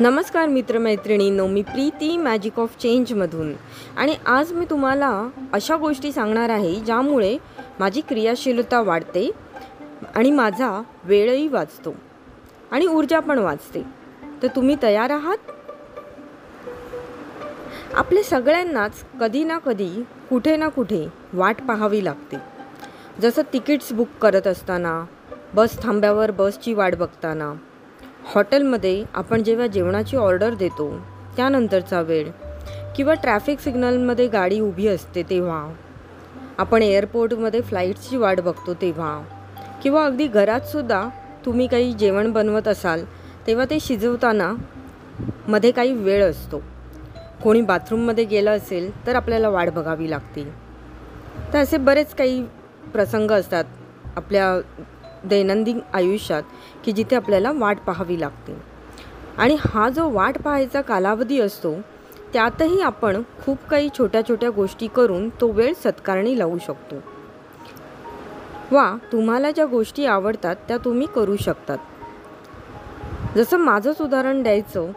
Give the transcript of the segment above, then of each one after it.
नमस्कार मित्रमैत्रिणींनो मी प्रीती मॅजिक ऑफ चेंजमधून आणि आज मी तुम्हाला अशा गोष्टी सांगणार आहे ज्यामुळे माझी क्रियाशीलता वाढते आणि माझा वेळही वाचतो आणि ऊर्जा पण वाचते. तर तुम्ही तयार आहात? आपले सगळ्यांनाच कधी ना कधी कुठे ना कुठे वाट पाहावी लागते. जसं तिकीट्स बुक करत असताना बस थांब्यावर बसची वाट बघताना हॉटेलमध्ये आपण जेव्हा जेवणाची ऑर्डर देतो त्यानंतरचा वेळ किंवा ट्रॅफिक सिग्नलमध्ये गाडी उभी असते तेव्हा आपण एअरपोर्टमध्ये फ्लाईट्सची वाट बघतो तेव्हा किंवा अगदी घरातसुद्धा तुम्ही काही जेवण बनवत असाल तेव्हा ते शिजवताना मध्ये काही वेळ असतो. कोणी बाथरूममध्ये गेलं असेल तर आपल्याला वाट बघावी लागते. तर असे बरेच काही प्रसंग असतात आपल्या दैनंदिन आयुष्यात की जिथे आपल्याला वाट पाहावी लागते. आणि हा जो वाट पाहायचा कालावधी असतो त्यातही आपण खूप काही छोट्या छोट्या गोष्टी करून तो वेळ सत्कारणी लावू शकतो. वा तुम्हाला ज्या गोष्टी आवडतात त्या तुम्ही करू शकतात. जसं माझंच उदाहरण द्यायचं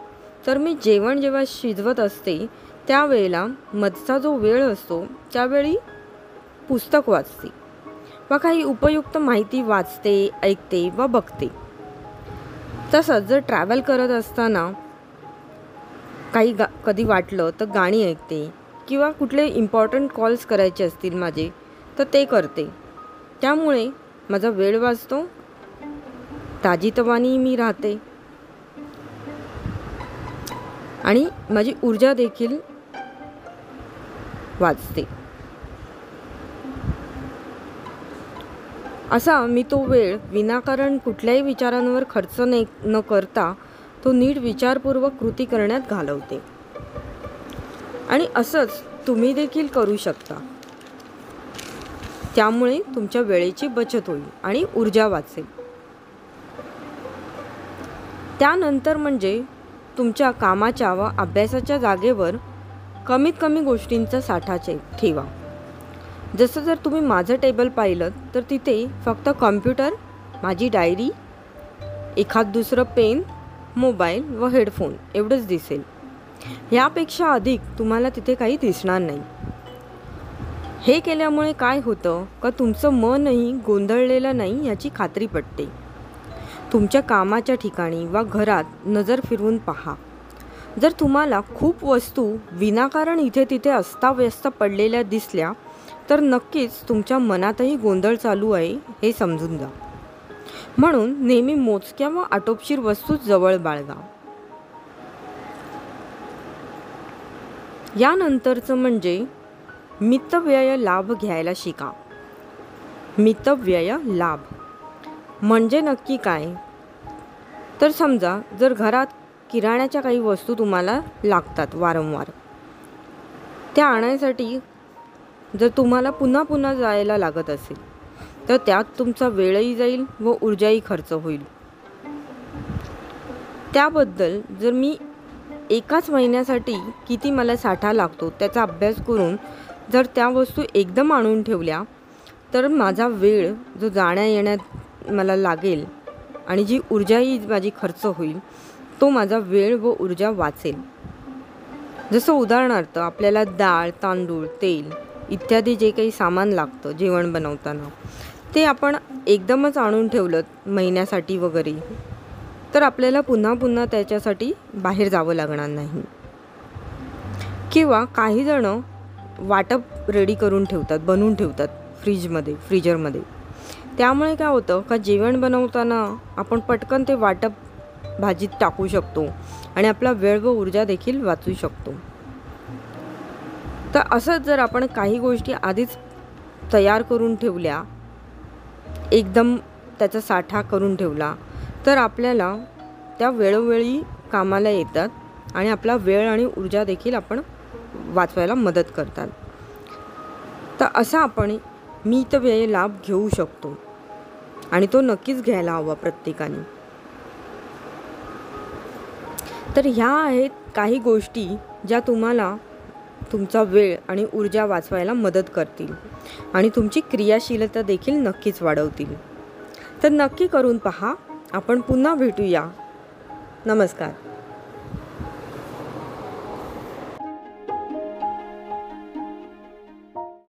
तर मी जेवण जेव्हा शिजवत असते त्यावेळेला मधचा जो वेळ असतो त्यावेळी पुस्तक वाचते. व काही उपयुक्त माहिती वाचते ऐकते व बघते. तसंच जर ट्रॅव्हल करत असताना काही गा कधी वाटलं तर गाणी ऐकते किंवा कुठले इम्पॉर्टंट कॉल्स करायचे असतील माझे तर ते करते. त्यामुळे माझा वेळ वाचतो ताजीतवानी मी राहते. आणि माझी ऊर्जा देखील वाचते. असा मी तो वेळ विनाकारण कुठल्याही विचारांवर खर्च ने न करता तो नीट विचारपूर्वक कृती करण्यात घालवते. आणि असंच तुम्ही देखील करू शकता. त्यामुळे तुमच्या वेळेची बचत होईल आणि ऊर्जा वाचेल. त्यानंतर म्हणजे तुमच्या कामाच्या व अभ्यासाच्या जागेवर कमीत कमी गोष्टींचा साठाचे ठेवा. जसं जर तुम्ही माझं टेबल पाहिलं तर तिथे फक्त कॉम्प्युटर माझी डायरी एखाद दुसरं पेन मोबाईल व हेडफोन एवढंच दिसेल. यापेक्षा अधिक तुम्हाला तिथे काही दिसणार नाही. हे केल्यामुळे काय होतं का तुमचं मनही गोंधळलेलं नाही याची खात्री पडते तुमच्या कामाच्या ठिकाणी वा घरात नजर फिरवून पहा. जर तुम्हाला खूप वस्तू विनाकारण इथे तिथे अस्ताव्यस्त पडलेल्या दिसल्या तर नक्कीच तुमच्या मनातही गोंधळ चालू आहे हे समजून जा. म्हणून नेहमी मोजक्या व आटोपशीर वस्तू जवळ बाळगा. यानंतरचं म्हणजे मितव्यय लाभ घ्यायला शिका. मितव्यय लाभ. म्हणजे नक्की काय? तर समजा जर घरात किराण्याच्या काही वस्तू तुम्हाला लागतात वारंवार त्या आणायसाठी जर तुम्हाला पुन्हा पुन्हा जायला लागत असेल तर त्यात तुमचा वेळही जाईल व ऊर्जाही खर्च होईल. त्याबद्दल जर मी एकाच महिन्यासाठी किती मला साठा लागतो त्याचा अभ्यास करून जर त्या वस्तू एकदम आणून ठेवल्या तर माझा वेळ जो जाण्या येण्यात मला लागेल आणि जी ऊर्जाही माझी खर्च होईल तो माझा वेळ व ऊर्जा वाचेल. जसं उदाहरणार्थ आपल्याला डाळ तांदूळ तेल इत्यादी जे काही सामान लागतं जेवण बनवताना ते आपण एकदमच आणून ठेवलं महिन्यासाठी वगैरे तर आपल्याला पुन्हा पुन्हा त्याच्यासाठी बाहेर जावं लागणार नाही. किंवा काही जणं वाटप रेडी करून ठेवतात बनवून ठेवतात फ्रीजमध्ये फ्रीजरमध्ये. त्यामुळे काय होतं का जेवण बनवताना आपण पटकन ते वाटप भाजीत टाकू शकतो आणि आपला वेळ व ऊर्जा देखील वाचू शकतो. तर असंच जर आपण काही गोष्टी आधीच तयार करून ठेवल्या एकदम त्याचा साठा करून ठेवला तर आपल्याला त्या वेळोवेळी कामाला येतात आणि आपला वेळ आणि ऊर्जा देखील आपण वाचवायला मदत करतात. तर असा आपण मितव्यय लाभ घेऊ शकतो आणि तो नक्कीच घ्यायला हवा प्रत्येकाने. तर ह्या आहेत काही गोष्टी ज्या तुम्हाला तुमचा वेळ आणि ऊर्जा वाचवायला मदत करतील आणि तुमची क्रियाशीलता देखील नक्कीच वाढवतील. तर नक्की करून पहा आपण पुन्हा भेटूया. नमस्कार.